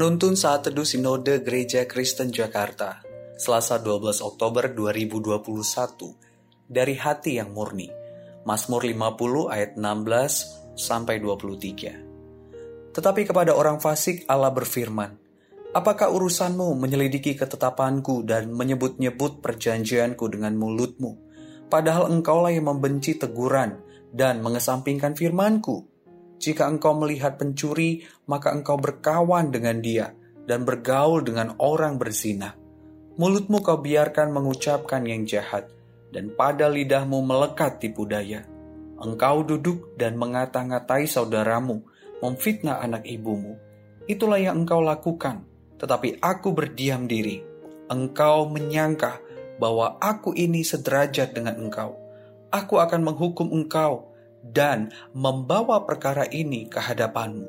Penuntun Saat Teduh Sinode Gereja Kristen Jakarta, Selasa 12 Oktober 2021, dari hati yang murni. Mazmur 50 ayat 16 sampai 23. Tetapi kepada orang fasik Allah berfirman, Apakah urusanmu menyelidiki ketetapanku dan menyebut-nyebut perjanjianku dengan mulutmu? Padahal engkaulah yang membenci teguran dan mengesampingkan firmanku. Jika engkau melihat pencuri, maka engkau berkawan dengan dia dan bergaul dengan orang berzina. Mulutmu kau biarkan mengucapkan yang jahat, dan pada lidahmu melekat tipu daya. Engkau duduk dan mengata-ngatai saudaramu, memfitnah anak ibumu. Itulah yang engkau lakukan, tetapi aku berdiam diri. Engkau menyangka bahwa aku ini sederajat dengan engkau. Aku akan menghukum engkau dan membawa perkara ini ke hadapanmu.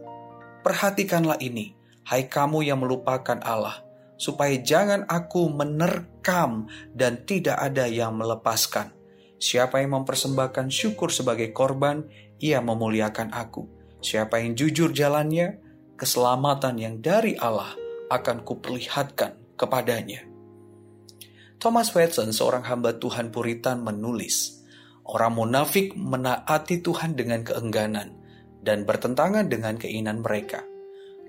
Perhatikanlah ini, hai kamu yang melupakan Allah, supaya jangan aku menerkam dan tidak ada yang melepaskan. Siapa yang mempersembahkan syukur sebagai korban, ia memuliakan aku. Siapa yang jujur jalannya, keselamatan yang dari Allah akan kuperlihatkan kepadanya. Thomas Watson, seorang hamba Tuhan Puritan, menulis, Orang munafik menaati Tuhan dengan keengganan dan bertentangan dengan keinginan mereka.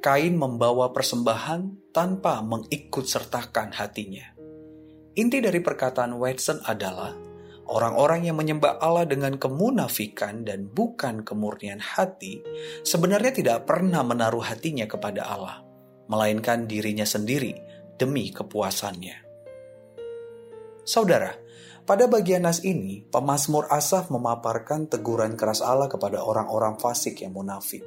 Kain membawa persembahan tanpa mengikut sertakan hatinya. Inti dari perkataan Watson adalah orang-orang yang menyembah Allah dengan kemunafikan dan bukan kemurnian hati sebenarnya tidak pernah menaruh hatinya kepada Allah, melainkan dirinya sendiri demi kepuasannya. Saudara, pada bagian nas ini, pemazmur Asaf memaparkan teguran keras Allah kepada orang-orang fasik yang munafik.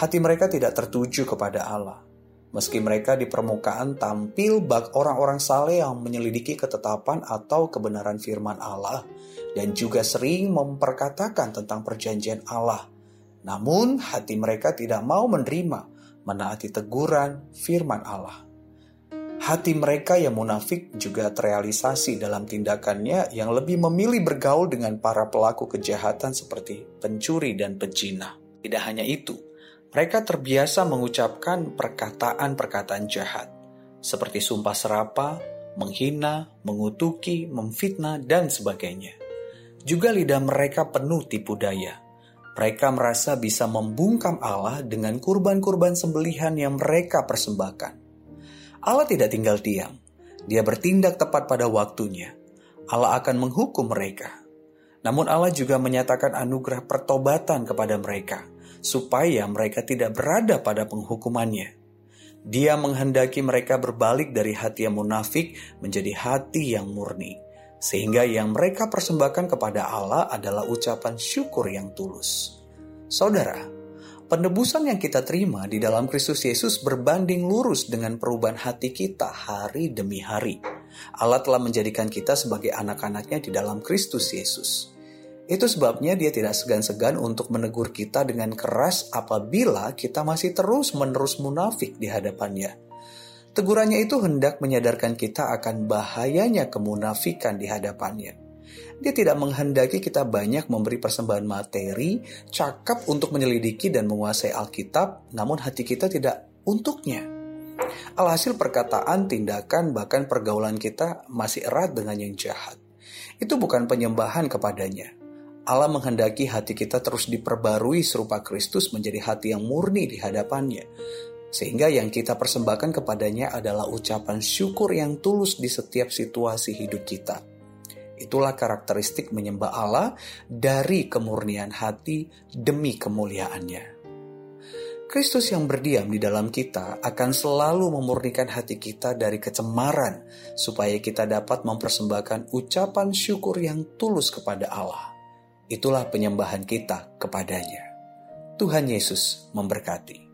Hati mereka tidak tertuju kepada Allah. Meski mereka di permukaan tampil bak orang-orang saleh yang menyelidiki ketetapan atau kebenaran firman Allah dan juga sering memperkatakan tentang perjanjian Allah. Namun hati mereka tidak mau menerima menaati teguran firman Allah. Hati mereka yang munafik juga terrealisasi dalam tindakannya yang lebih memilih bergaul dengan para pelaku kejahatan seperti pencuri dan pejina. Tidak hanya itu, mereka terbiasa mengucapkan perkataan-perkataan jahat, seperti sumpah serapa, menghina, mengutuki, memfitnah, dan sebagainya. Juga lidah mereka penuh tipu daya. Mereka merasa bisa membungkam Allah dengan kurban-kurban sembelihan yang mereka persembahkan Allah tidak tinggal diam. Dia bertindak tepat pada waktunya. Allah akan menghukum mereka. Namun Allah juga menyatakan anugerah pertobatan kepada mereka, supaya mereka tidak berada pada penghukumannya. Dia menghendaki mereka berbalik dari hati yang munafik menjadi hati yang murni, sehingga yang mereka persembahkan kepada Allah adalah ucapan syukur yang tulus. Saudara, Penebusan yang kita terima di dalam Kristus Yesus berbanding lurus dengan perubahan hati kita hari demi hari. Allah telah menjadikan kita sebagai anak-anaknya di dalam Kristus Yesus. Itu sebabnya dia tidak segan-segan untuk menegur kita dengan keras apabila kita masih terus-menerus munafik di hadapannya. Tegurannya itu hendak menyadarkan kita akan bahayanya kemunafikan di hadapannya dia tidak menghendaki kita banyak memberi persembahan materi, cakap untuk menyelidiki dan menguasai Alkitab, namun hati kita tidak untuknya. Alhasil perkataan, tindakan, bahkan pergaulan kita masih erat dengan yang jahat. Itu bukan penyembahan kepadanya. Allah menghendaki hati kita terus diperbarui serupa Kristus menjadi hati yang murni di hadapannya. Sehingga yang kita persembahkan kepadanya adalah ucapan syukur yang tulus di setiap situasi hidup kita. Itulah karakteristik menyembah Allah dari kemurnian hati demi kemuliaannya. Kristus yang berdiam di dalam kita akan selalu memurnikan hati kita dari kecemaran, supaya kita dapat mempersembahkan ucapan syukur yang tulus kepada Allah. Itulah penyembahan kita kepadanya. Tuhan Yesus memberkati.